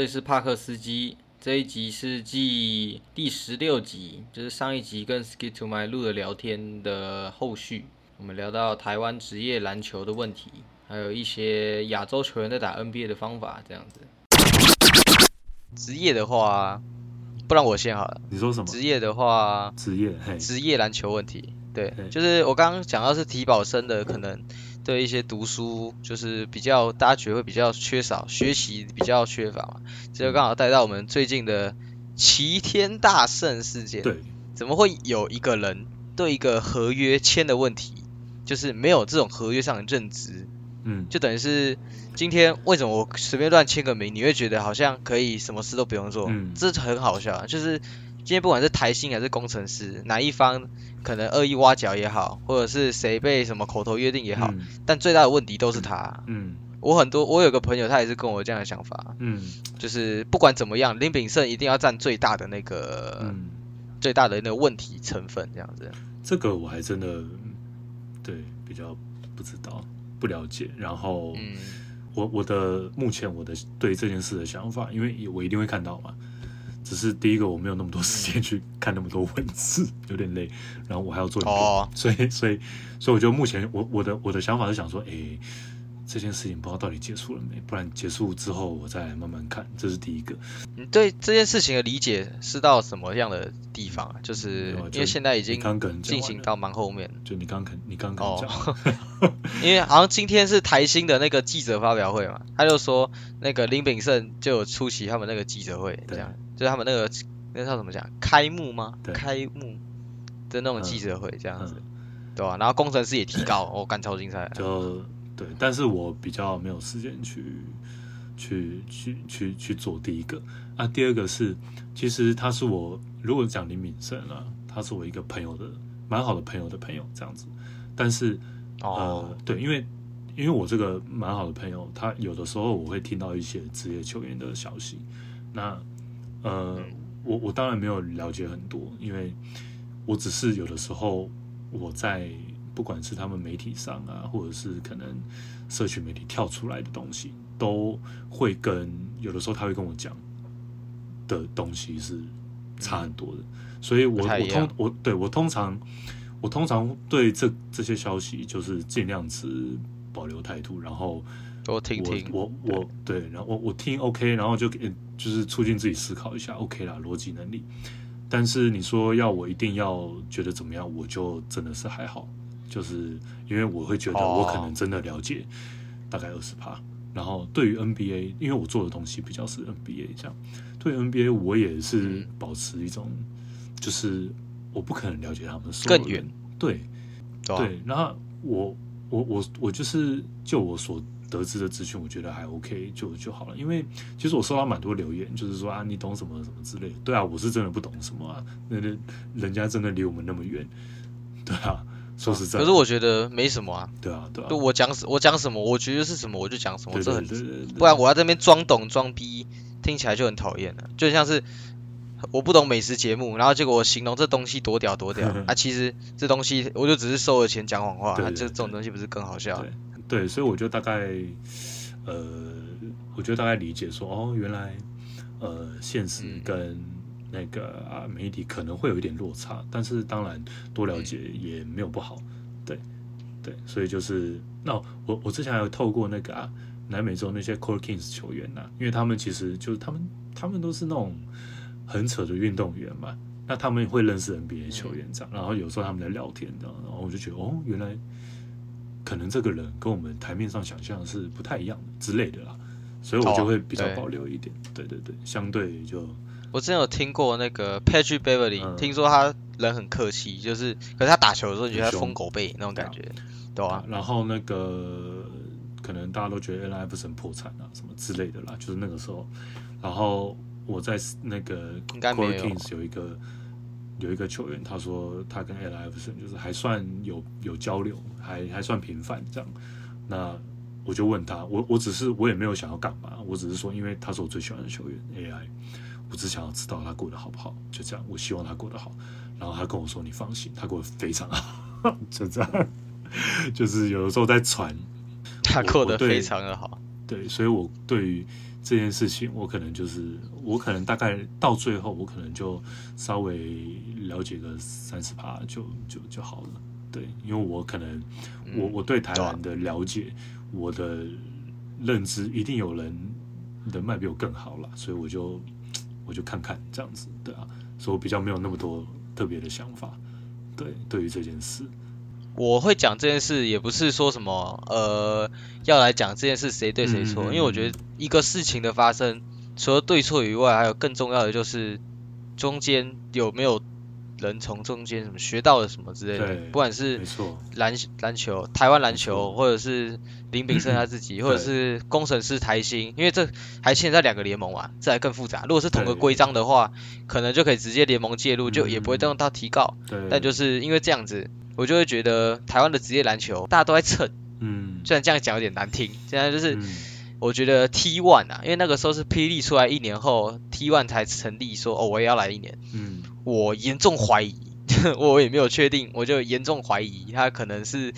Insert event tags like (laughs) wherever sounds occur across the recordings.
这里是帕克斯基。这一集是继第十六集，就是上一集跟 Skip to My 录的聊天的后续。我们聊到台湾职业篮球的问题，还有一些亚洲球员在打 NBA 的方法，这样子。职业的话，不然我先好了。你说什么？职业的话，职业，嘿，职业篮球问题，对，就是我刚刚讲到是体保生的，可能对一些读书就是比较大家觉得会比较缺少，学习比较缺乏嘛，这就刚好带到我们最近的齐天大圣事件。对，怎么会有一个人对一个合约签的问题，就是没有这种合约上的认知，嗯，就等于是今天为什么我随便乱签个名，你会觉得好像可以什么事都不用做，嗯这很好笑啊。就是今天不管是台新还是工程师，哪一方可能恶意挖角也好，或者是谁被什么口头约定也好，嗯但最大的问题都是他。嗯我很多我有个朋友，他也是跟我这样的想法，嗯就是不管怎么样，林炳胜一定要占最大的那个、嗯，最大的那个问题成分，这样子。这个我还真的对比较不知道，不了解。然后嗯我我的目前我的对这件事的想法，因为我一定会看到嘛。只是第一个，我没有那么多时间去看那么多文字，(laughs) 有点累。然后我还要做影片，哦所以所以所以我觉得目前我我的我的想法是想说，哎，这件事情不知道到底结束了没，不然结束之后我再慢慢看，这是第一个。你对这件事情的理解是到什么样的地方啊？就是因为现在已经你刚跟人讲完了进行到蛮后面，就你刚肯你刚刚讲，哦，(laughs) 因为好像今天是台新的那个记者发表会嘛，他就说那个林炳胜就有出席他们那个记者会，这样就是他们那个那叫怎么讲开幕吗？对。开幕的那种记者会这样子，嗯。对吧、然后工程师也提高，我，干超精彩。的，就对，但是我比较没有时间去去去去去做第一个。啊，第二个是，其实他是我如果讲林敏胜啊，他是我一个朋友的蛮好的朋友的朋友这样子，但是哦。呃，对，因为因为我这个蛮好的朋友，他有的时候我会听到一些职业球员的消息，那呃，我我当然没有了解很多，因为我只是有的时候我在不管是他们媒体上啊，或者是可能社群媒体跳出来的东西，都会跟有的时候他会跟我讲的东西是差很多的，所以我我通我对我通常我通常对这这些消息就是尽量持保留态度，然后我听听，我我我对，然后我我听 OK，然后就给就是促进自己思考一下 OK 啦，逻辑能力。但是你说要我一定要觉得怎么样，我就真的是还好，就是因为我会觉得哦我可能真的了解大概二十趴。然后对于 NBA，因为我做的东西比较是 NBA 这样，对 NBA 我也是嗯保持一种，就是我不可能了解他们所有更远，对？对，然后我我我我就是就我所得知的资讯，我觉得还 OK 就就好了。因为其实我收到蛮多留言，就是说啊，你懂什么什么之类的。对啊，我是真的不懂什么啊，那那人家真的离我们那么远，对啊，说实在的，可是我觉得没什么啊，对啊对啊就，我讲什我讲什么，我觉得是什么我就讲什么，这很不然我在这边装懂装逼，听起来就很讨厌了。就像是我不懂美食节目，然后结果我形容这东西多屌多屌 (laughs) 啊，其实这东西我就只是收了钱讲谎话，这这种东西不是更好笑？对对，所以我就大概呃，我就大概理解说，哦，原来呃，现实嗯跟那个啊媒体可能会有一点落差，但是当然多了解嗯也没有不好，对对，所以就是那我我之前还有透过那个啊南美洲那些 Core Kings 球员呐、因为他们其实就是他们他们都是那种很扯的运动员嘛。那他们会认识 NBA 球员这样，然后有时候他们在聊天这样，然后我就觉得哦，原来可能这个人跟我们台面上想象是不太一样的之类的啦，所以我就会比较保留一点。对。对对，相对就我之前有听过那个 Patrick Beverly，、嗯。听说他人很客气，就是可是他打球的时候你觉得他疯狗背那种感觉，对啊、然后那个可能大家都觉得 Allen Iverson 破产啊什么之类的啦，就是那个时候。然后我在那个应该没 Core 有 Kings 有一个有一个球员，他说他跟 Allen Iverson 就是还算有有交流，还还算频繁这样。那我就问他，我我只是我也没有想要干嘛，我只是说，因为他是我最喜欢的球员 AI，我只想要知道他过得好不好，就这样，我希望他过得好。然后他跟我说：“你放心，他过得非常好。(laughs) ”就这样，就是有的时候在传，他过得非常的好。对，所以我对于这件事情，我可能就是我可能大概到最后，我可能就稍微了解个三十趴就就就好了。对，因为我可能我我对台湾的了解，我的认知一定有人人脉比我更好了，所以我就我就看看这样子，对啊，所以我比较没有那么多特别的想法。对，对于这件事，我会讲这件事，也不是说什么呃要来讲这件事谁对谁错，嗯嗯因为我觉得一个事情的发生，除了对错以外，还有更重要的就是中间有没有人从中间什么学到了什么之类的，不管是，篮篮球、台湾篮球，或者是林炳胜他自己，(clears throat) 或者是工程师台新，因为这还现在两个联盟嘛，这还更复杂。如果是同个规章的话，可能就可以直接联盟介入，就也不会嗯动到提告。对，但就是因为这样子，我就会觉得台湾的职业篮球大家都在蹭，嗯，虽然这样讲有点难听，现在就是嗯我觉得 T One 啊，因为那个时候是霹雳出来一年后，T One 才成立说哦我也要来一年，嗯。我严重怀疑，(laughs) 我也没有确定，我就严重怀疑他可能是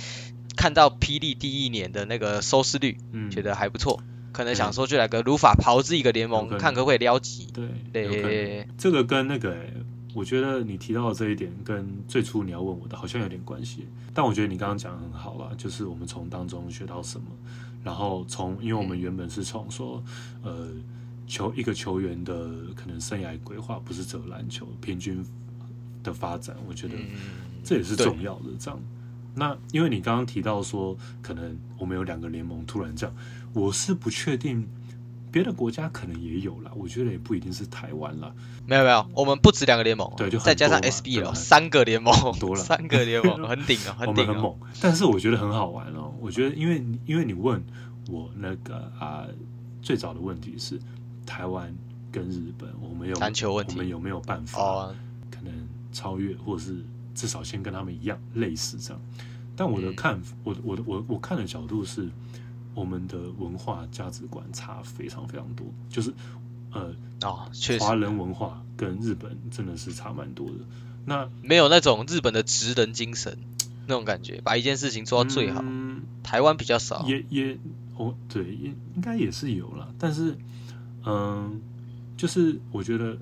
看到霹雳第一年的那个收视率，嗯，觉得还不错，可能想说就来个如法炮制一个联盟，看可不可以撩起。对，对，这个跟那个、欸，我觉得你提到的这一点跟最初你要问我的好像有点关系，但我觉得你刚刚讲的很好啦，就是我们从当中学到什么，然后从因为我们原本是从说，呃，球一个球员的可能生涯规划不是只有篮球平均的发展，我觉得嗯，这也是重要的。这样，那因为你刚刚提到说，可能我们有两个联盟突然这样，我是不确定。别的国家可能也有啦，我觉得也不一定是台湾了。没有没有，我们不止两个联盟，对就再加上多嘛对 SBL 三个联盟，多了三个联盟 (laughs) 很顶哦，我很顶很猛，但是我觉得很好玩哦。我觉得，因为因为你问我那个啊，最早的问题是台湾跟日本，我们有篮球问题我们有没有办法哦，可能超越，或者是至少先跟他们一样类似这样？但我的嗯看，我我的我我看的角度是，我们的文化价值观差非常非常多，就是呃，哦，确实华人文化跟日本真的是差蛮多的。那没有那种日本的职人精神那种感觉，把一件事情做到最好。嗯台湾比较少，也也哦，对，也应该也是有了，但是，嗯，就是我觉得，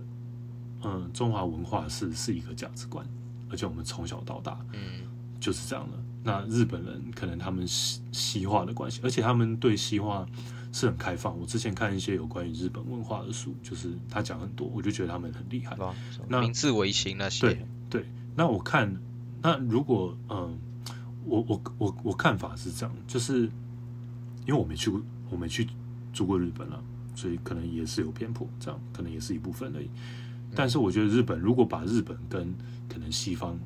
嗯，中华文化是是一个价值观，而且我们从小到大嗯，就是这样的。那日本人可能他们西西化的关系，而且他们对西化是很开放。我之前看一些有关于日本文化的书，就是他讲很多，我就觉得他们很厉害。哦那明治维新那些对，对，那我看，那如果嗯，我我我我看法是这样，就是因为我没去过，我没去住过日本啊，所以可能也是有偏颇，这样可能也是一部分而已。但是我觉得日本如果把日本跟可能西方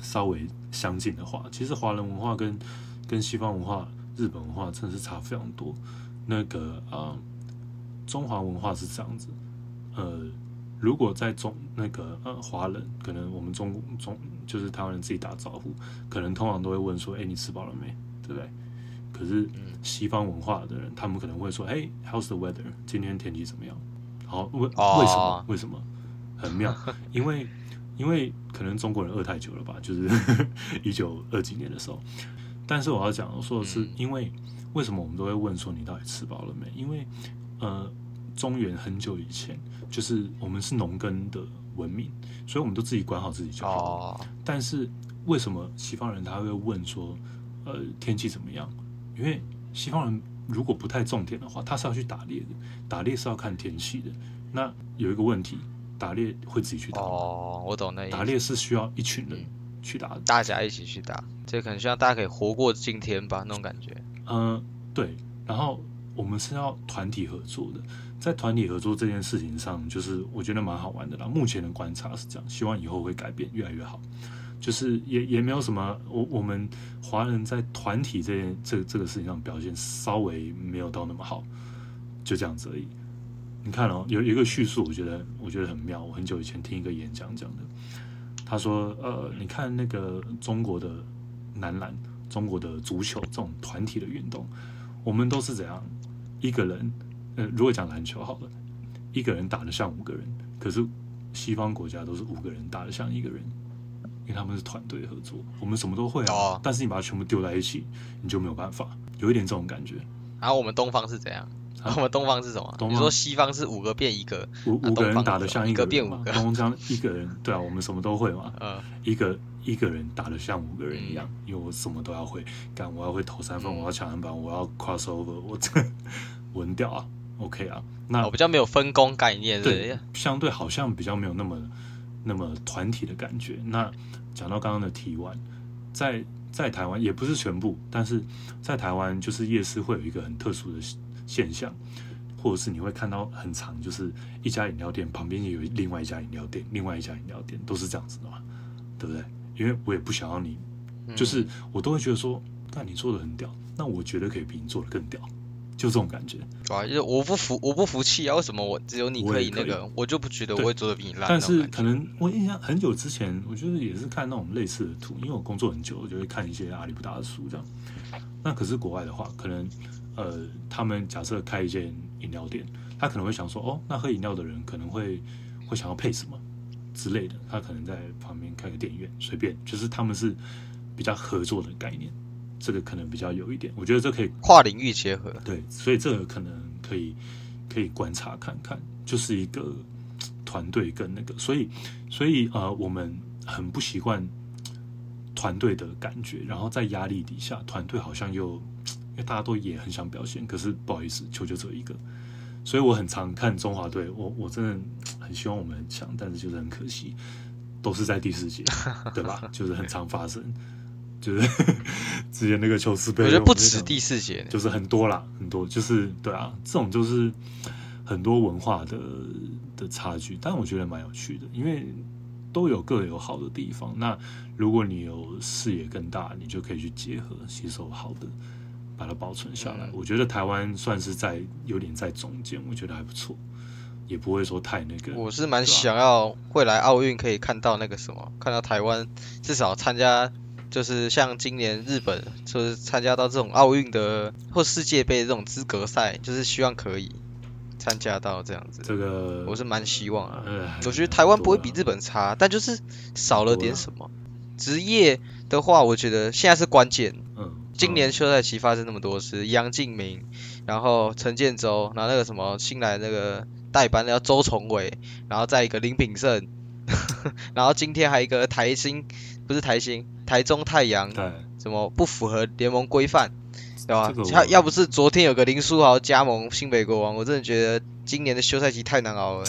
稍微相近的话，其实华人文化跟跟西方文化、日本文化真的是差非常多。那个啊、中华文化是这样子，呃，如果在中那个呃华人，可能我们中中就是台湾人自己打招呼，可能通常都会问说：“哎、你吃饱了没？”对不对？可是西方文化的人，他们可能会说：“哎、h o w s the weather？今天天气怎么样？”好，为哦为什么？为什么？很妙，因为因为可能中国人饿太久了吧，就是 (laughs) 一九二几年的时候。但是我要讲说的是嗯，因为为什么我们都会问说你到底吃饱了没？因为呃，中原很久以前就是我们是农耕的文明，所以我们都自己管好自己就好但是为什么西方人他会问说，呃，天气怎么样？因为西方人如果不太种田的话，他是要去打猎的，打猎是要看天气的。那有一个问题，打猎会自己去打？哦，我懂那意思。打猎是需要一群人去打的。大家一起去打，这可能需要大家可以活过今天吧，那种感觉。嗯，对。然后我们是要团体合作的，在团体合作这件事情上，就是我觉得蛮好玩的啦。目前的观察是这样，希望以后会改变，越来越好。就是也也没有什么，我我们华人在团体这件这这个事情上表现稍微没有到那么好，就这样子而已。你看哦，有有一个叙述，我觉得我觉得很妙。我很久以前听一个演讲讲的，他说，呃，你看那个中国的男篮、中国的足球这种团体的运动，我们都是怎样一个人？呃，如果讲篮球好了，一个人打得像五个人，可是西方国家都是五个人打得像一个人，因为他们是团队合作。我们什么都会啊，哦但是你把它全部丢在一起，你就没有办法，有一点这种感觉。然后我们东方是怎样？啊 (laughs) 我们东方是什么？东方。你说西方是五个变一个，五五个人打得像一个像个变五个。东方一个人，对啊，(laughs) 我们什么都会嘛，嗯，一个一个人打得像五个人一样，因为我什么都要会，干我要会投三分，嗯。我要抢篮板，我要 cross over，我这我很屌啊，OK 啊，那我比较没有分工概念，对？，相对好像比较没有那么那么团体的感觉。那讲到刚刚的提完，在在台湾也不是全部，但是在台湾就是夜市会有一个很特殊的现象，或者是你会看到很长，就是一家饮料店旁边也有另外一家饮料店，另外一家饮料店都是这样子的嘛，对不对？因为我也不想要你，嗯就是我都会觉得说，但你做的很屌，那我觉得可以比你做的更屌，就这种感觉。对啊，就是我不服，我不服气啊！为什么我只有你可以那个，我就不觉得我会做的比你烂但？是可能我印象很久之前，我觉得也是看那种类似的图，因为我工作很久，我就会看一些阿里不达的书这样。那可是国外的话，可能呃，他们假设开一间饮料店，他可能会想说，哦，那喝饮料的人可能会会想要配什么之类的，他可能在旁边开个电影院，随便，就是他们是比较合作的概念，这个可能比较有一点，我觉得这可以跨领域结合，对，所以这个可能可以可以观察看看，就是一个嘖团队跟那个，所以所以呃，我们很不习惯团队的感觉，然后在压力底下，团队好像又嘖因为大家都也很想表现，可是不好意思，球就只有一个，所以我很常看中华队，我我真的很希望我们很强，但是就是很可惜，都是在第四节，对吧？就是很常发生。就是 (laughs) 之前那个球斯杯，我觉得不止第四节，就是很多啦，很多就是对啊，这种就是很多文化的的差距，但我觉得蛮有趣的，因为都有各有好的地方。那如果你有视野更大，你就可以去结合吸收好的，把它保存下来。嗯我觉得台湾算是在有点在中间，我觉得还不错，也不会说太那个。我是蛮想要未来奥运可以看到那个什么，看到台湾至少参加，就是像今年日本就是参加到这种奥运的或世界杯这种资格赛，就是希望可以参加到这样子。这个我是蛮希望啊，呃，我觉得台湾不会比日本差，但就是少了点什么。职业的话，我觉得现在是关键。嗯，今年嗯休赛期发生那么多事，杨敬明，然后陈建州，然后那个什么新来那个代班的叫周崇伟，然后再一个林炳胜，(laughs) 然后今天还有一个台新，不是台新，台中太阳，对什么不符合联盟规范，对吧这个？他要不是昨天有个林书豪加盟新北国王，我真的觉得今年的休赛期太难熬了，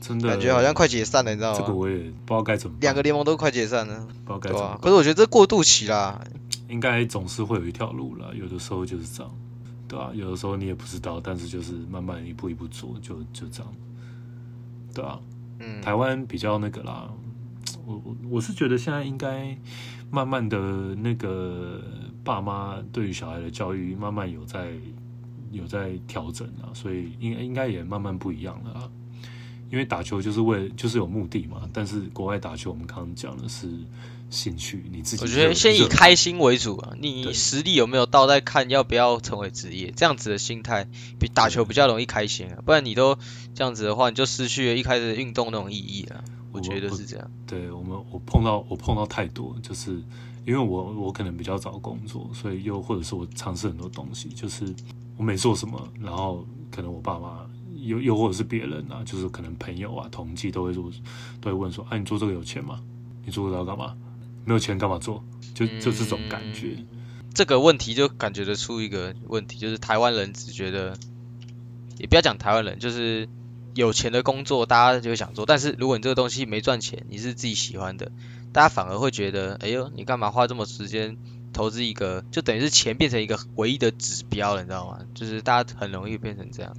真的感觉好像快解散了，你知道吗？这个我也不知道该怎么，两个联盟都快解散了，不知道该怎么办。可是我觉得这过渡期啦，应该总是会有一条路了，有的时候就是这样，对啊，有的时候你也不知道，但是就是慢慢一步一步做，就就这样，对啊。嗯，台湾比较那个啦，我我我是觉得现在应该慢慢的那个爸妈对于小孩的教育慢慢有在有在调整啊，所以应应该也慢慢不一样了啊。因为打球就是为就是有目的嘛，但是国外打球我们刚刚讲的是兴趣，你自己我觉得先以热开心为主啊，你对实力有没有到，再看要不要成为职业，这样子的心态比打球比较容易开心啊，不然你都这样子的话，你就失去了一开始运动那种意义了。我觉得是这样。对我们，我碰到我碰到太多，就是因为我我可能比较早工作，所以又或者是我尝试很多东西，就是我没做什么，然后可能我爸妈又又或者是别人啊，就是可能朋友啊、同济都会说，都会问说，啊，你做这个有钱吗？你做这个干嘛？没有钱干嘛做？就就这种感觉，这个问题就感觉得出一个问题，就是台湾人只觉得，也不要讲台湾人，就是有钱的工作大家就会想做，但是如果你这个东西没赚钱，你是自己喜欢的，大家反而会觉得，哎呦，你干嘛花这么时间投资一个，就等于是钱变成一个唯一的指标了，你知道吗？就是大家很容易变成这样。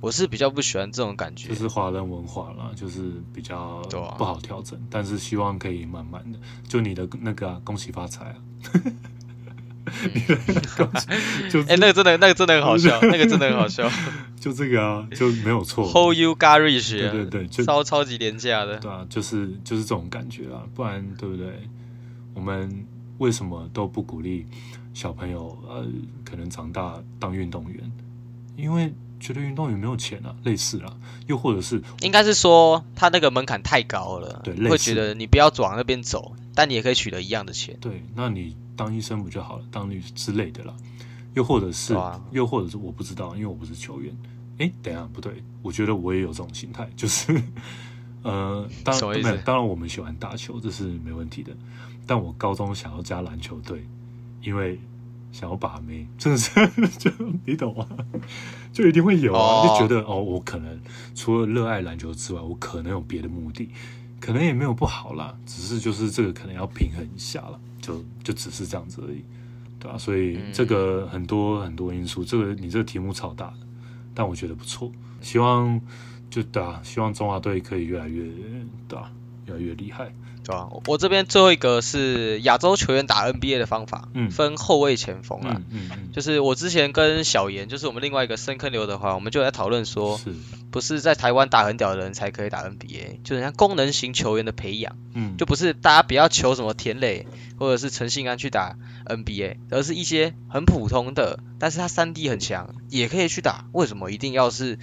我是比较不喜欢这种感觉，就是华人文化啦，就是比较不好调整，但是希望可以慢慢的，就你的那个、啊、恭喜发财啊，(laughs) (laughs) 就是哎、那个真的，那个真的很好笑，(laughs) 那个真的很好笑。就这个啊，就没有错。Whole you rich，对对对，就超超级廉价的。对啊，就是就是这种感觉啊，不然对不对？我们为什么都不鼓励小朋友呃，可能长大当运动员？因为觉得运动员没有钱啊，类似啊，又或者是应该是说他那个门槛太高了，对会觉得你不要往那边走，但你也可以取得一样的钱。对，那你当医生不就好了？当律师之类的啦，又或者是，又或者是我不知道，因为我不是球员。哎，等一下不对，我觉得我也有这种心态，就是 (laughs) 呃，当然没有，当然我们喜欢打球，这是没问题的。但我高中想要加篮球队，因为想要把妹，真的是 (laughs) 就你懂吗？(laughs) 就一定会有啊，哦。就觉得哦，我可能除了热爱篮球之外，我可能有别的目的，可能也没有不好啦，只是就是这个可能要平衡一下了，就就只是这样子而已，对啊，所以这个很多很多因素，这个你这个题目超大的，但我觉得不错，希望就对啊，希望中华队可以越来越对啊，越来越厉害，对吧、我我这边最后一个是亚洲球员打 NBA 的方法，嗯分后卫、前锋啊。嗯嗯嗯，就是我之前跟小严，就是我们另外一个深坑刘德华，我们就在讨论说，是，不是在台湾打很屌的人才可以打 NBA，就是像功能型球员的培养，嗯，就不是大家不要求什么田磊或者是陈信安去打 NBA，而是一些很普通的，但是他三 D 很强，也可以去打。为什么一定要是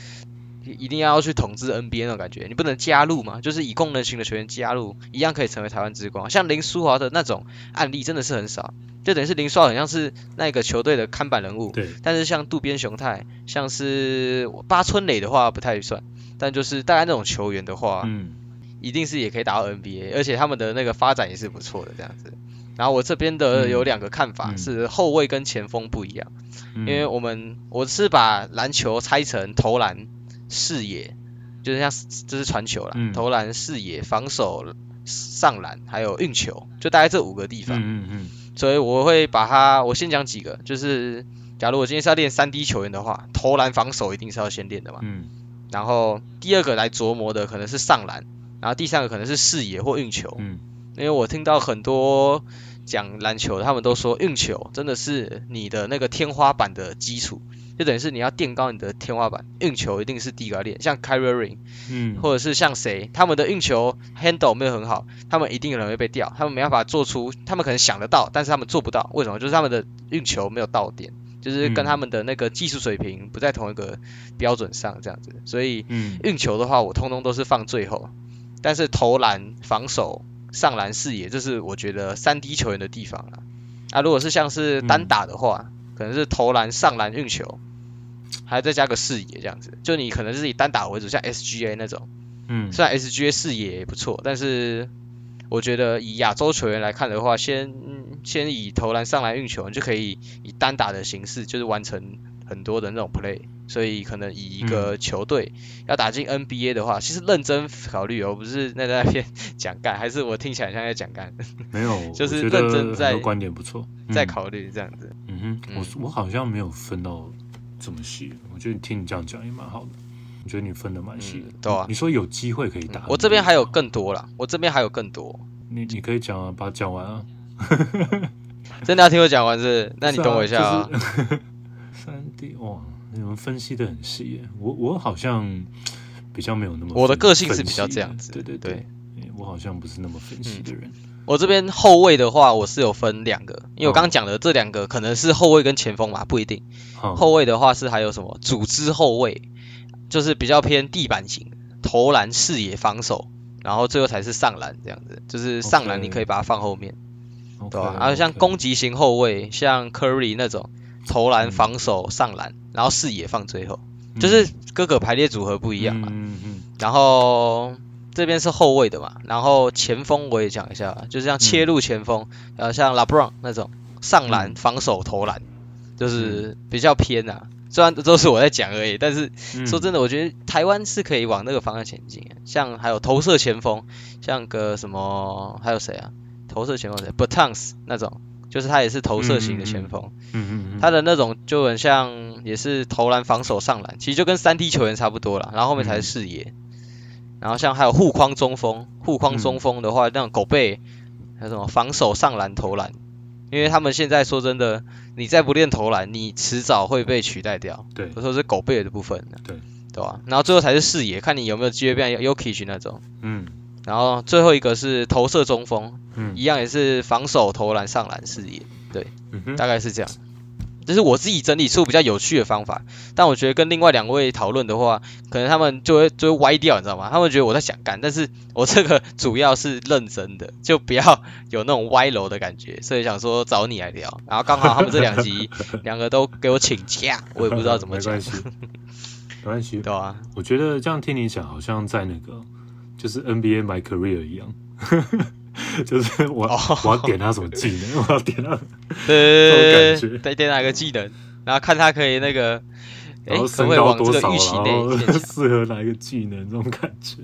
一定要去统治 NBA 那种感觉？你不能加入嘛？就是以功能型的球员加入，一样可以成为台湾之光。像林书豪的那种案例真的是很少，就等于是林书豪很像是那个球队的看板人物。对，但是像渡边雄太，像是八村垒的话不太算，但就是大概那种球员的话，嗯一定是也可以打到 NBA，而且他们的那个发展也是不错的这样子。然后我这边的嗯有两个看法，嗯是后卫跟前锋不一样，因因为我们我是把篮球拆成投篮、视野，就是像这是传球啦，嗯投篮、视野、防守、上篮，还有运球，就大概这五个地方。嗯嗯所以我会把它，我先讲几个，就是假如我今天是要练三 D 球员的话，投篮、防守一定是要先练的嘛。嗯然后第二个来琢磨的可能是上篮，然后第三个可能是视野或运球。嗯因为我听到很多讲篮球的，他们都说运球真的是你的那个天花板的基础，就等于是你要垫高你的天花板，运球一定是第一个要练。像 Kyrie 嗯，或者是像谁，他们的运球 handle 没有很好，他们一定有人会被掉，他们没办法做出，他们可能想得到，但是他们做不到，为什么？就是他们的运球没有到点。就是跟嗯他们的那个技术水平不在同一个标准上，这样子，所以嗯运球的话，我通通都是放最后，但是投篮、防守、上篮视野，这是我觉得三 D 球员的地方了。啊，如果是像是单打的话，可能是投篮、上篮、运球，还再加个视野这样子。就你可能是以单打为主，像 SGA 那种，嗯虽然 SGA 视野也不错，但是我觉得以亚洲球员来看的话，先、嗯先以投篮、上篮、运球，你就可以以单打的形式，就是完成很多的那种 play。所以可能以一个球队要打进 NBA 的话，其实认真考虑哦，不是那在那边讲干，还是我听起来像在讲干，没有，(laughs) 就是认真在观点不错，在考虑这样子。嗯哼，我我好像没有分到这么细，我觉得听你这样讲也蛮好的。我觉得你分的蛮细的嗯，对啊你说有机会可以打，我这边还有，更多啦，我这边还有更多，你你可以讲啊，把它讲完啊。(laughs) 真的要听我讲完是？那你等我一下啊。哇，你们分析的很细耶，我我好像比较没有那么，我的个性是比较这样子对对对诶我好像不是那么分析的人。我这边后卫的话，我是有分两个，因为我刚刚讲的这两个可能是后卫跟前锋嘛，不一定。好后卫的话是还有什么组织后卫，就是比较偏地板型，投篮、视野、防守，然后最后才是上篮这样子。就是上篮你可以把它放后面对吧？还有像攻击型后卫，像 Curry 那种投篮、嗯防守、上篮，然后视野放最后，就是各个排列组合不一样嘛。嗯嗯然后这边是后卫的嘛，然后前锋我也讲一下，就是像切入前锋，呃，像 LeBron 那种上篮、嗯防守、投篮，就是比较偏啊。虽然都是我在讲而已，但是嗯，说真的，我觉得台湾是可以往那个方向前进的。像还有投射前锋，像个什么，还有谁啊？投射前锋谁 b a t o n s 那种，就是他也是投射型的前锋。嗯嗯嗯，他的那种就很像，也是投篮、防守、上篮，其实就跟三 D 球员差不多了。然后后面才是视野，然后像还有护框中锋，护框中锋的话，那种狗背，还有什么防守、上篮、投篮，因为他们现在说真的，你再不练投篮，你迟早会被取代掉。对我说是狗背的部分，对对吧？然后最后才是视野，看你有没有机会变 Yokichi 那种。嗯然后最后一个是投射中锋，嗯一样也是防守、投篮、上篮、视野，嗯哼，大概是这样。这是我自己整理出比较有趣的方法。但我觉得跟另外两位讨论的话，可能他们就会就会歪掉，你知道吗？他们觉得我在想干，但是我这个主要是认真的，就不要有那种歪楼的感觉，所以想说找你来聊。然后刚好他们这两集 (laughs) 两个都给我请假，我也不知道怎么讲 (laughs) 没关，系，没关系 (laughs) 对。啊？我觉得这样听你讲，好像在那个就是 NBA My Career 一样，(laughs) 就是我、哦我要点他什么技能，(laughs) 我要点他，对这种感觉对，点哪个技能，然后看他可以那个，哎，然后可不可以身高往这个多少，预期内然后？(laughs) 适合哪一个技能，这种感觉。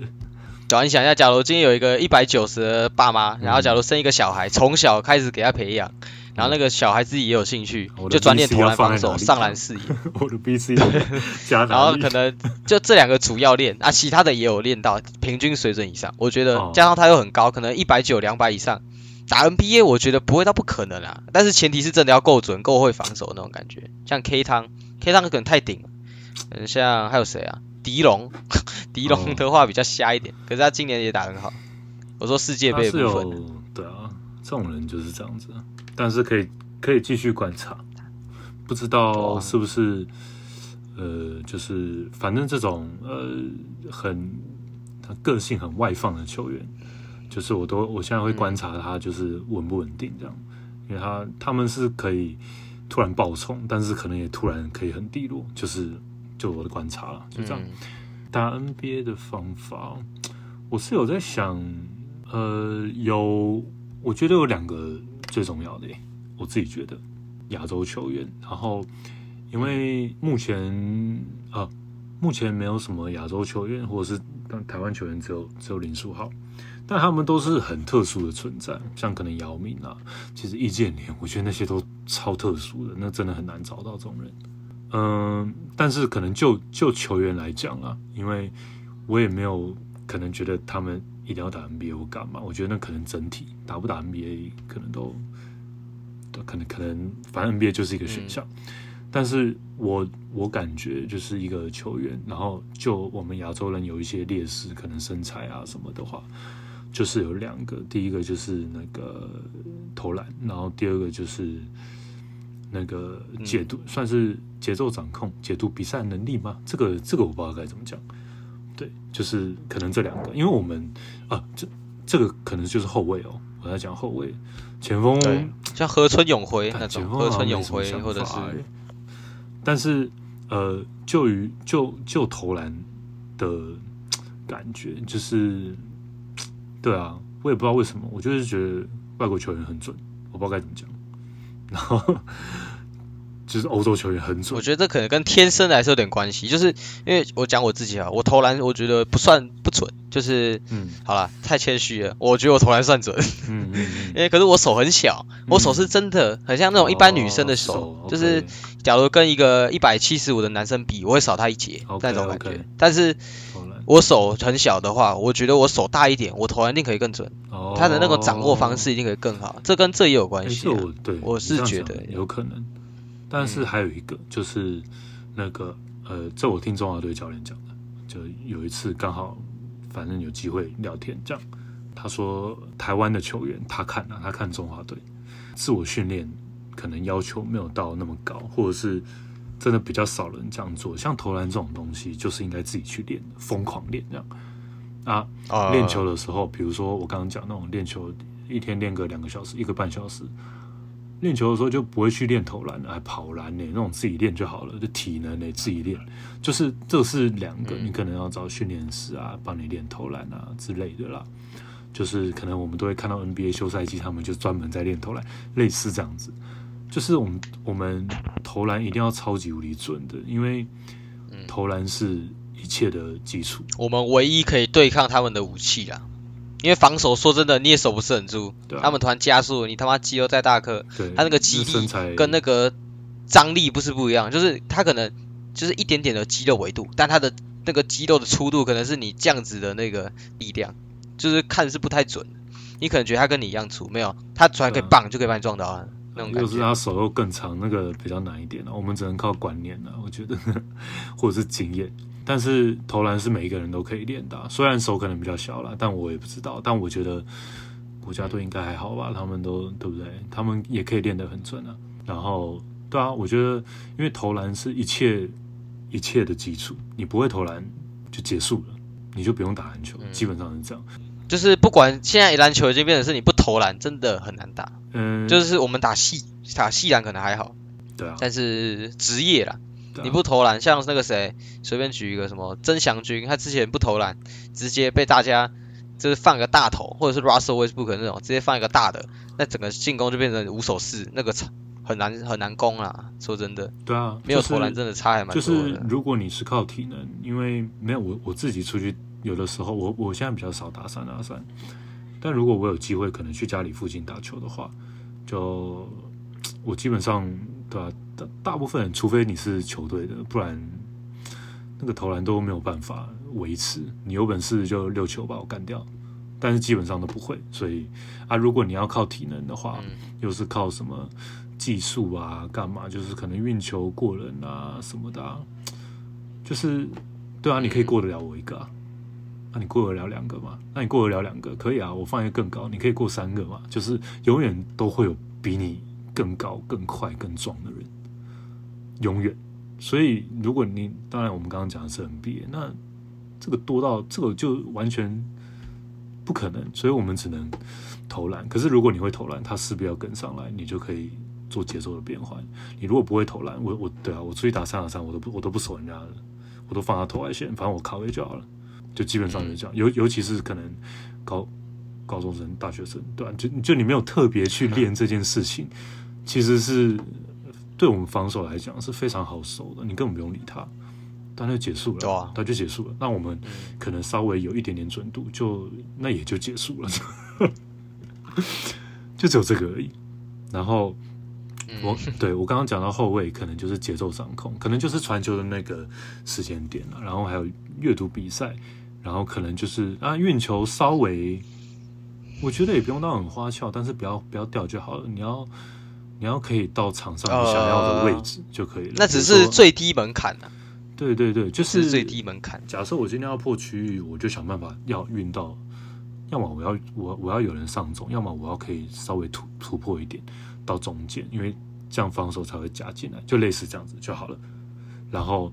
对啊，你想一下，假如今天有一个一百九十的爸妈，然后假如生一个小孩，从小开始给他培养，然后那个小孩自己也有兴趣就专练投篮防守、上篮视野，(laughs) 我的 BC (laughs) 加然后可能就这两个主要练啊，其他的也有练到平均水准以上。我觉得哦加上他又很高，可能一百九、两百以上，打 NBA 我觉得不会到不可能啊，但是前提是真的要够准、够会防守那种感觉。像 K 汤，K 汤可能太顶了，嗯，像还有谁啊？狄龙，狄龙哦的话比较瞎一点，可是他今年也打很好。我说世界杯的部分，对啊，这种人就是这样子啊，但是可以可以继续观察，不知道是不是呃，就是反正这种呃很他个性很外放的球员，就是我都我现在会观察他就是稳不稳定这样，因为他他们是可以突然爆冲，但是可能也突然可以很低落，就是就我的观察了，就这样。嗯。打 NBA 的方法，我是有在想，呃，有我觉得有两个最重要的，我自己觉得亚洲球员，然后因为目前啊，目前没有什么亚洲球员，或者是但台湾球员只有只有林书豪，但他们都是很特殊的存在，像可能姚明啊，其实易建联，我觉得那些都超特殊的，那真的很难找到这种人。嗯，但是可能就就球员来讲啊，因为我也没有可能觉得他们一定要打 NBA 或干嘛，我觉得那可能整体打不打 NBA 可能都，都可能可能反正 NBA 就是一个选项。但是我我感觉就是一个球员，然后就我们亚洲人有一些劣势，可能身材啊什么的话，就是有两个，第一个就是那个投篮，然后第二个就是那个解读，算是节奏掌控、解读比赛能力吗？这个这个我不知道该怎么讲。对，就是可能这两个，因为我们啊，这这个可能就是后卫哦，我在讲后卫，前锋对，像河村永辉那种，河村永辉或者是但是呃，就于就就投篮的感觉，就是对啊，我也不知道为什么，我就是觉得外国球员很准，我不知道该怎么讲，然后就是欧洲球员很准我，觉得这可能跟天生还是有点关系，就是因为我讲我自己啊，我投篮我觉得不算不准，就是嗯好了，太谦虚了，我觉得我投篮算准，嗯嗯嗯，因为可是我手很小，我手是真的很像那种一般女生的哦手，就是假如跟一个一百七十五的男生比，我会少他一截那种感觉但是，我手很小的话，我觉得我手大一点，我投篮一定可以更准，哦他的那个掌握方式一定可以更好，这跟这也有关哎，系、啊。这我对，我是觉得有可能，但是还有一个就是那个呃，这我听中华队教练讲的，就有一次刚好反正有机会聊天，这样他说台湾的球员他看啊，他看中华队自我训练可能要求没有到那么高，或者是真的比较少人这样做，像投篮这种东西就是应该自己去练，疯狂练这样啊。啊练球的时候，比如说我刚刚讲那种练球，一天练个两个小时、一个半小时，练球的时候就不会去练投篮，哎，跑篮呢、那种自己练就好了，就体能呢、自己练，就是这是两个，嗯你可能要找训练师啊，帮你练投篮啊之类的啦。就是可能我们都会看到 NBA 休赛季，他们就专门在练投篮，类似这样子。就是我们我们投篮一定要超级无敌准的，因为嗯投篮是一切的基础。我们唯一可以对抗他们的武器啦。因为防守说真的你也守不是很住，他们突然加速，你他妈肌肉再大颗，对，他那个肌力跟那个张力不是不一样，就是他可能就是一点点的肌肉维度，但他的那个肌肉的粗度可能是你这样子的那个力量，就是看是不太准。你可能觉得他跟你一样粗，没有，他突然可以棒就可以把你撞倒了，那种感又是。他手又更长，那个比较难一点了。我们只能靠观念了，我觉得，或者是经验。但是投篮是每一个人都可以练的啊、虽然手可能比较小了，但我也不知道。但我觉得国家队应该还好吧，他们都对不对？他们也可以练得很准啊。然后对啊，我觉得因为投篮是一切一切的基础，你不会投篮就结束了，你就不用打篮球，基本上是这样。就是不管现在篮球已经变成是你不投篮真的很难打，嗯，就是我们打细打细篮可能还好，对啊，但是职业啦，你不投篮，像那个谁，随便举一个什么曾祥军，他之前不投篮，直接被大家就是放个大头，或者是 Russell Westbrook 那种，直接放一个大的，那整个进攻就变成无手势，那个很难很难攻啦。说真的，对啊，没有投篮真的差还蛮多的。是如果你是靠体能，因为没有我我自己出去，有的时候我我现在比较少打三打三，但如果我有机会可能去家里附近打球的话，就我基本上对吧、大大部分人，除非你是球队的，不然那个投篮都没有办法维持。你有本事就六球把我干掉，但是基本上都不会。所以啊，如果你要靠体能的话，又是靠什么技术啊，干嘛？就是可能运球过人啊什么的、啊，就是对啊，你可以过得了我一个啊。那、你过得了两个嘛？那你过得了两个可以啊，我放一个更高，你可以过三个嘛？就是永远都会有比你更高、更快、更壮的人，永远。所以如果你当然我们刚刚讲的是 NBA，那这个多到这个就完全不可能，所以我们只能投篮。可是如果你会投篮，他势必要跟上来，你就可以做节奏的变换。你如果不会投篮，我我对啊，我出去打三打三，我都不我都不守人家的，我都放他投外线，反正我卡位就好了。就基本上就是这样，尤尤其是可能高高中生、大学生，对吧、就就你没有特别去练这件事情，其实是对我们防守来讲是非常好守的，你根本不用理他，但就结束了，对啊他就结束了。那我们可能稍微有一点点准度，就那也就结束了，(laughs) 就只有这个而已。然后我对我刚刚讲到后卫，可能就是节奏掌控，可能就是传球的那个时间点了，然后还有阅读比赛，然后可能就是啊运球稍微，我觉得也不用到很花俏，但是不要不要掉就好了。你要你要可以到场上你想要的位置就可以了。那只是最低门槛啊，对对对，就是是最低门槛。假设我今天要破区域，我就想办法要运到，要么我要我我要有人上中，要么我要可以稍微突突破一点到中间，因为这样防守才会加进来，就类似这样子就好了。然后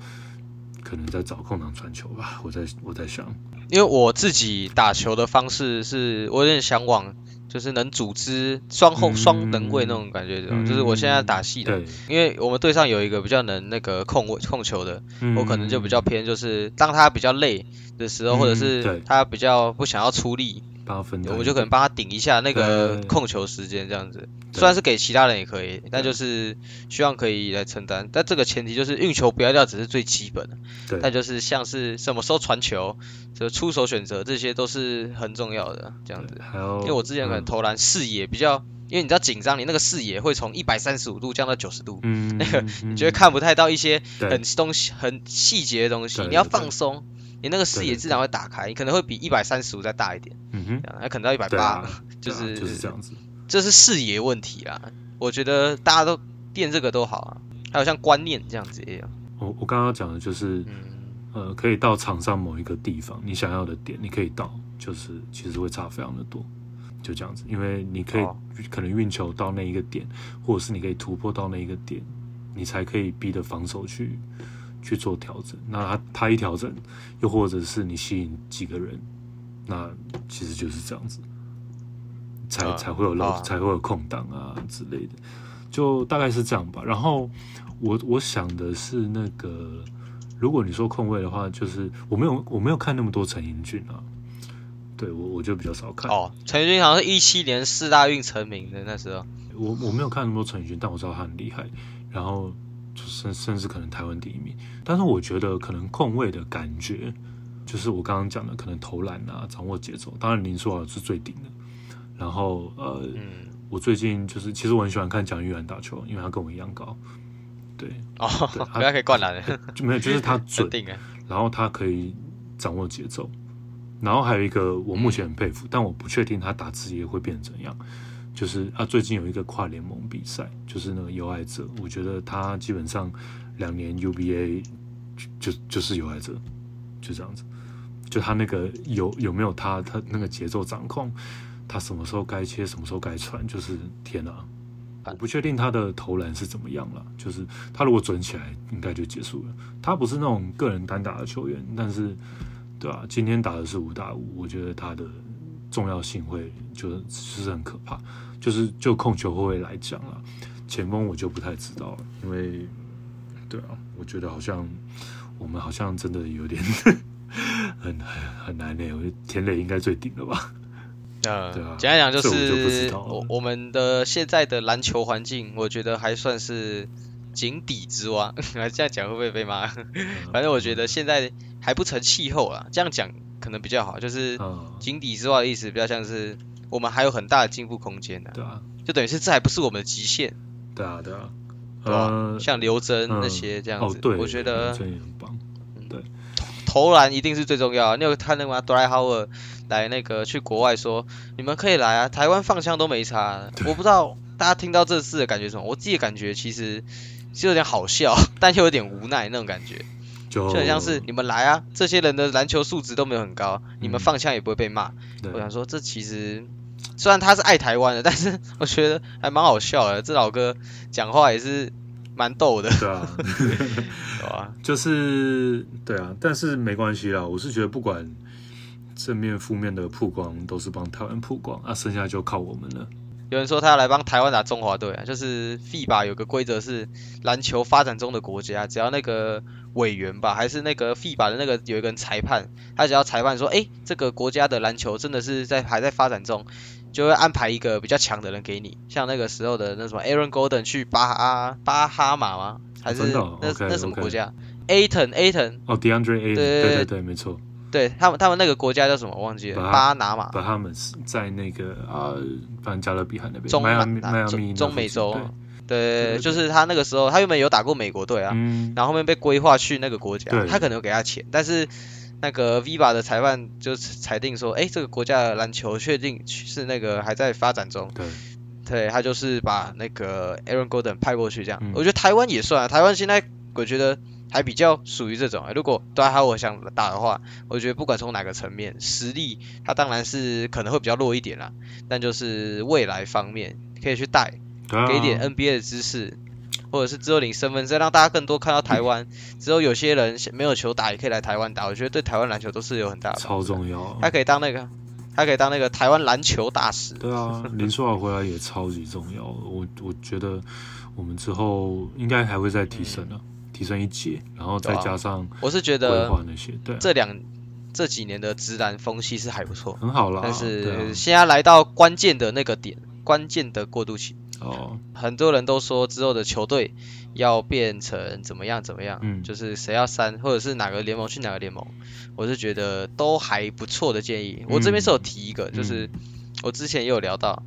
可能在找空档传球吧，我在我在想，因为我自己打球的方式是，我有点想往，就是能组织双后嗯双能位那种感觉，嗯就是我现在打戏的，因为我们队上有一个比较能那个控位控球的，嗯我可能就比较偏，就是当他比较累的时候，嗯或者是他比较不想要出力，帮他分担，我们就可能帮他顶一下那个控球时间这样子。虽然是给其他人也可以，但就是希望可以来承担。但这个前提就是运球不要掉，只是最基本的。对但就是像是什么时候传球，这出手选择，这些都是很重要的。这样子，还有，因为我之前可能嗯投篮视野比较，因为你知道紧张，你那个视野会从一百三十五度降到九十度，嗯，那 (laughs) 个你你就会看不太到一些很东西、很细节的东西。你要放松，你那个视野自然会打开，你可能会比一百三十五再大一点，嗯哼，那可能到一百八就是啊就是这样子，这是视野问题啦。我觉得大家都练这个都好啊，还有像观念这样子也有。我我刚刚讲的就是。嗯，呃，可以到场上某一个地方，你想要的点，你可以到，就是其实会差非常的多，就这样子，因为你可以、哦可能运球到那一个点，或者是你可以突破到那一个点，你才可以逼着防守去去做调整。那他他一调整，又或者是你吸引几个人，那其实就是这样子，才、啊才会有漏，啊才会有空档啊之类的，就大概是这样吧。然后我我想的是那个。如果你说空位的话，就是我没有我没有看那么多陈英俊啊，对我我就比较少看。哦，陈俊好像是一七年四大运成名的那时候。我我没有看那么多陈英俊，但我知道他很厉害，然后就甚甚至可能台湾第一名。但是我觉得可能控卫的感觉，就是我刚刚讲的，可能投篮啊，掌握节奏。当然林书豪是最顶的。然后呃，嗯，我最近就是其实我很喜欢看蒋玉安打球，因为他跟我一样高。对，哦，对 (laughs) 不要可以灌篮了，就没有，就是他 (laughs) 准。然后他可以掌握节奏，然后还有一个我目前很佩服，但我不确定他打职业会变成怎样。就是啊，最近有一个跨联盟比赛，就是那个有爱者，我觉得他基本上两年 UBA 就就就是有爱者，就这样子。就他那个有有没有他他那个节奏掌控，他什么时候该切，什么时候该传，就是天哪，我不确定他的投篮是怎么样了，就是他如果准起来，应该就结束了。他不是那种个人单打的球员，但是，对啊，今天打的是五打五，我觉得他的重要性会就是是很可怕。就是就控球后卫来讲了，前锋我就不太知道了，因为，对啊，我觉得好像我们好像真的有点很很很难呢。我觉得田磊应该最顶了吧。(laughs) 呃，对啊简单讲就是我我们的现在的篮球环境，我觉得还算是井底之蛙。(laughs) 这样讲会不会被骂？(laughs) 反正我觉得现在还不成气候啊，这样讲可能比较好。就是嗯，井底之蛙的意思比较像是我们还有很大的进步空间的、对啊，就等于是这还不是我们的极限，对啊，对啊，对吧、呃，像刘真嗯那些这样子，，哦对，我觉得真也很棒。对投篮一定是最重要的。你有看那个吗 d r y Howard 来那个去国外说，你们可以来啊，台湾放枪都没差。我不知道大家听到这次的感觉什么，我自己的感觉其实是有点好笑，(laughs) 但又有点无奈那种感觉，就就很像是你们来啊，这些人的篮球素质都没有很高，你们嗯放枪也不会被骂。对我想说，这其实虽然他是爱台湾的，(laughs) 但是我觉得还蛮好笑的。这老哥讲话也是蛮逗的，对啊？(laughs) 就是对啊，但是没关系啦。我是觉得不管正面负面的曝光，都是帮台湾曝光啊，剩下就靠我们了。有人说他要来帮台湾打中华队啊，就是 FIBA 有个规则是篮球发展中的国家，只要那个委员吧，还是那个 FIBA 的那个有一个人裁判，他只要裁判说，诶，这个国家的篮球真的是在还在发展中，就会安排一个比较强的人给你，像那个时候的那什么 Aaron Golden 去巴哈巴哈马吗？还是那那什么国家？Aton Aton，哦，DeAndre Aton 对对对，没错。对他们他们那个国家叫什么？我忘记了，巴巴拿马。把他们是在那个啊，反正加勒比海那边，中迈中中美洲，对，就是他那个时候，他原本有打过美国队啊，嗯，然后后面被规划去那个国家，他可能有给他钱，但是那个 Viva 的裁判就裁定说，哎，这个国家的篮球确定是那个还在发展中，对，对他就是把那个 Aaron Golden 派过去这样，嗯。我觉得台湾也算啊，台湾现在我觉得还比较属于这种，如果对他我想打的话，我觉得不管从哪个层面，实力他当然是可能会比较弱一点啦，但就是未来方面可以去带。给一点 NBA 的知识，或者是之后领身份证，让大家更多看到台湾。(laughs) 之后有些人没有球打，也可以来台湾打，我觉得对台湾篮球都是有很大的帮超助。重要。他可以当那个，他可以当那个台湾篮球大使。对啊，林书豪回来也超级重要。我我觉得我们之后应该还会再提升啊，提升一阶，然后再加上我是觉规得划那些，对啊，这两这几年的直男风气是还不错，很好啦。但是现在来到关键的那个点，关键的过渡期，哦，很多人都说之后的球队要变成怎么样怎么样，嗯。就是谁要删，或者是哪个联盟去哪个联盟，我是觉得都还不错的建议。我这边是有提一个，就是我之前也有聊到，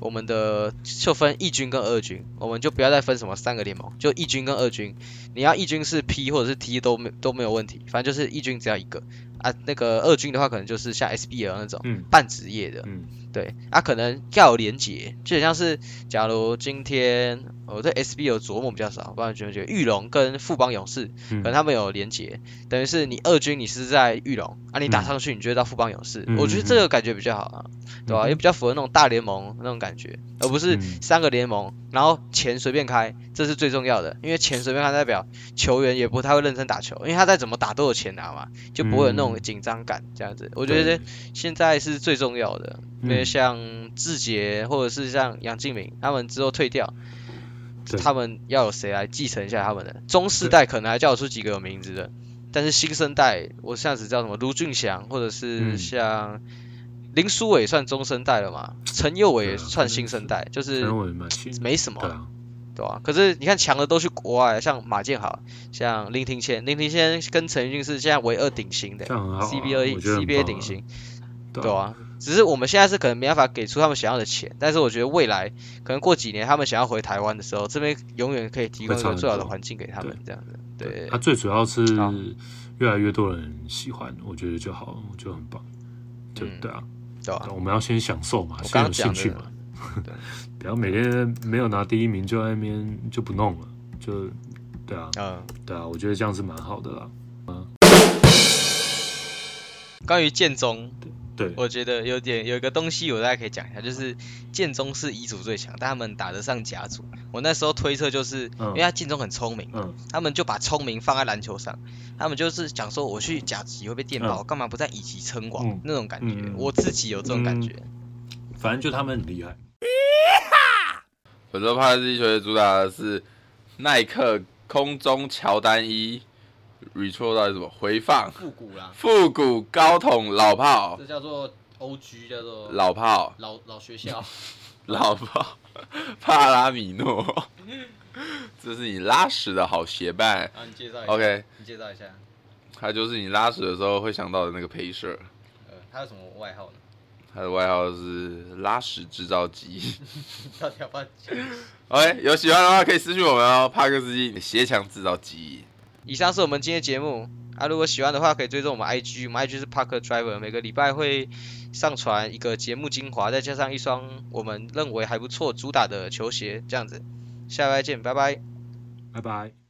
我们的就分一军跟二军，我们就不要再分什么三个联盟，就一军跟二军，你要一军是 P 或者是 T 都没都没有问题，反正就是一军只要一个。啊，那个二军的话可能就是像 SBL 那种嗯。半职业的，嗯对，啊，可能要有连结，就很像是，假如今天我对 SB 有琢磨比较少，不然觉得觉得玉龙跟富邦勇士，可嗯能他们有连结，等于是你二军你是在玉龙，啊，你打嗯上去你就会到富邦勇士，嗯我觉得这个感觉比较好啊，对吧、嗯也比较符合那种大联盟那种感觉，而不是嗯三个联盟，然后钱随便开，这是最重要的，因为钱随便开代表球员也不太会认真打球，因为他再怎么打都有钱拿嘛，就不会有那种嗯紧张感这样子，我觉得对现在是最重要的，因为嗯像志杰或者是像杨敬敏他们之后退掉，他们要有谁来继承一下他们的？中世代可能还叫得出几个有名字的，但是新生代我现在只知道什么卢俊祥，或者是嗯像林书伟算中生代了嘛，陈佑伟也算新生代，就是没什么对，啊，可是你看强的都去国外，像马建豪，像林庭谦，林庭谦跟陈奕迅是现在唯二顶薪的 CBA CBA 顶薪。对对啊，只是我们现在是可能没办法给出他们想要的钱，但是我觉得未来可能过几年他们想要回台湾的时候，这边永远可以提供一个最好的环境给他们，这样子。对他最主要是越来越多人喜欢，我觉得就好，我觉得很棒。就嗯对啊，对啊、我们要先享受嘛，我先有兴趣嘛，(laughs) 不要每天没有拿第一名就在那边就不弄了，就对啊，嗯，对啊，我觉得这样是蛮好的啦。嗯关于建中，对，我觉得有点有一个东西我大家可以讲一下，就是建中是乙组最强，但他们打得上甲组。我那时候推测就是，嗯。因为他建中很聪明，嗯。他们就把聪明放在篮球上，他们就是讲说我去甲级会被电爆，嗯。干嘛不在乙级称王、嗯。那种感觉、嗯。我自己有这种感觉。反正就他们很厉害。本周帕克斯基球队主打的是耐克空中乔丹一 retro 到底什么？回放复古啦，复古高筒老炮这叫做 OG，叫做老炮老老学校。(laughs) 老炮帕拉米诺，这是你拉屎的好鞋伴。啊，你介绍一下。OK，你介绍一下。他就是你拉屎的时候会想到的那个配色。呃，他有什么外号呢？他的外号是拉屎制造机。(laughs) 到底要不要？(laughs) OK，有喜欢的话可以私信我们哦，帕克斯基鞋墙制造机。以上是我们今天节目啊，如果喜欢的话可以追踪我们 IG，我们 IG 是 Parker Driver，每个礼拜会上传一个节目精华，再加上一双我们认为还不错主打的球鞋，这样子。下礼拜见，拜拜。拜拜。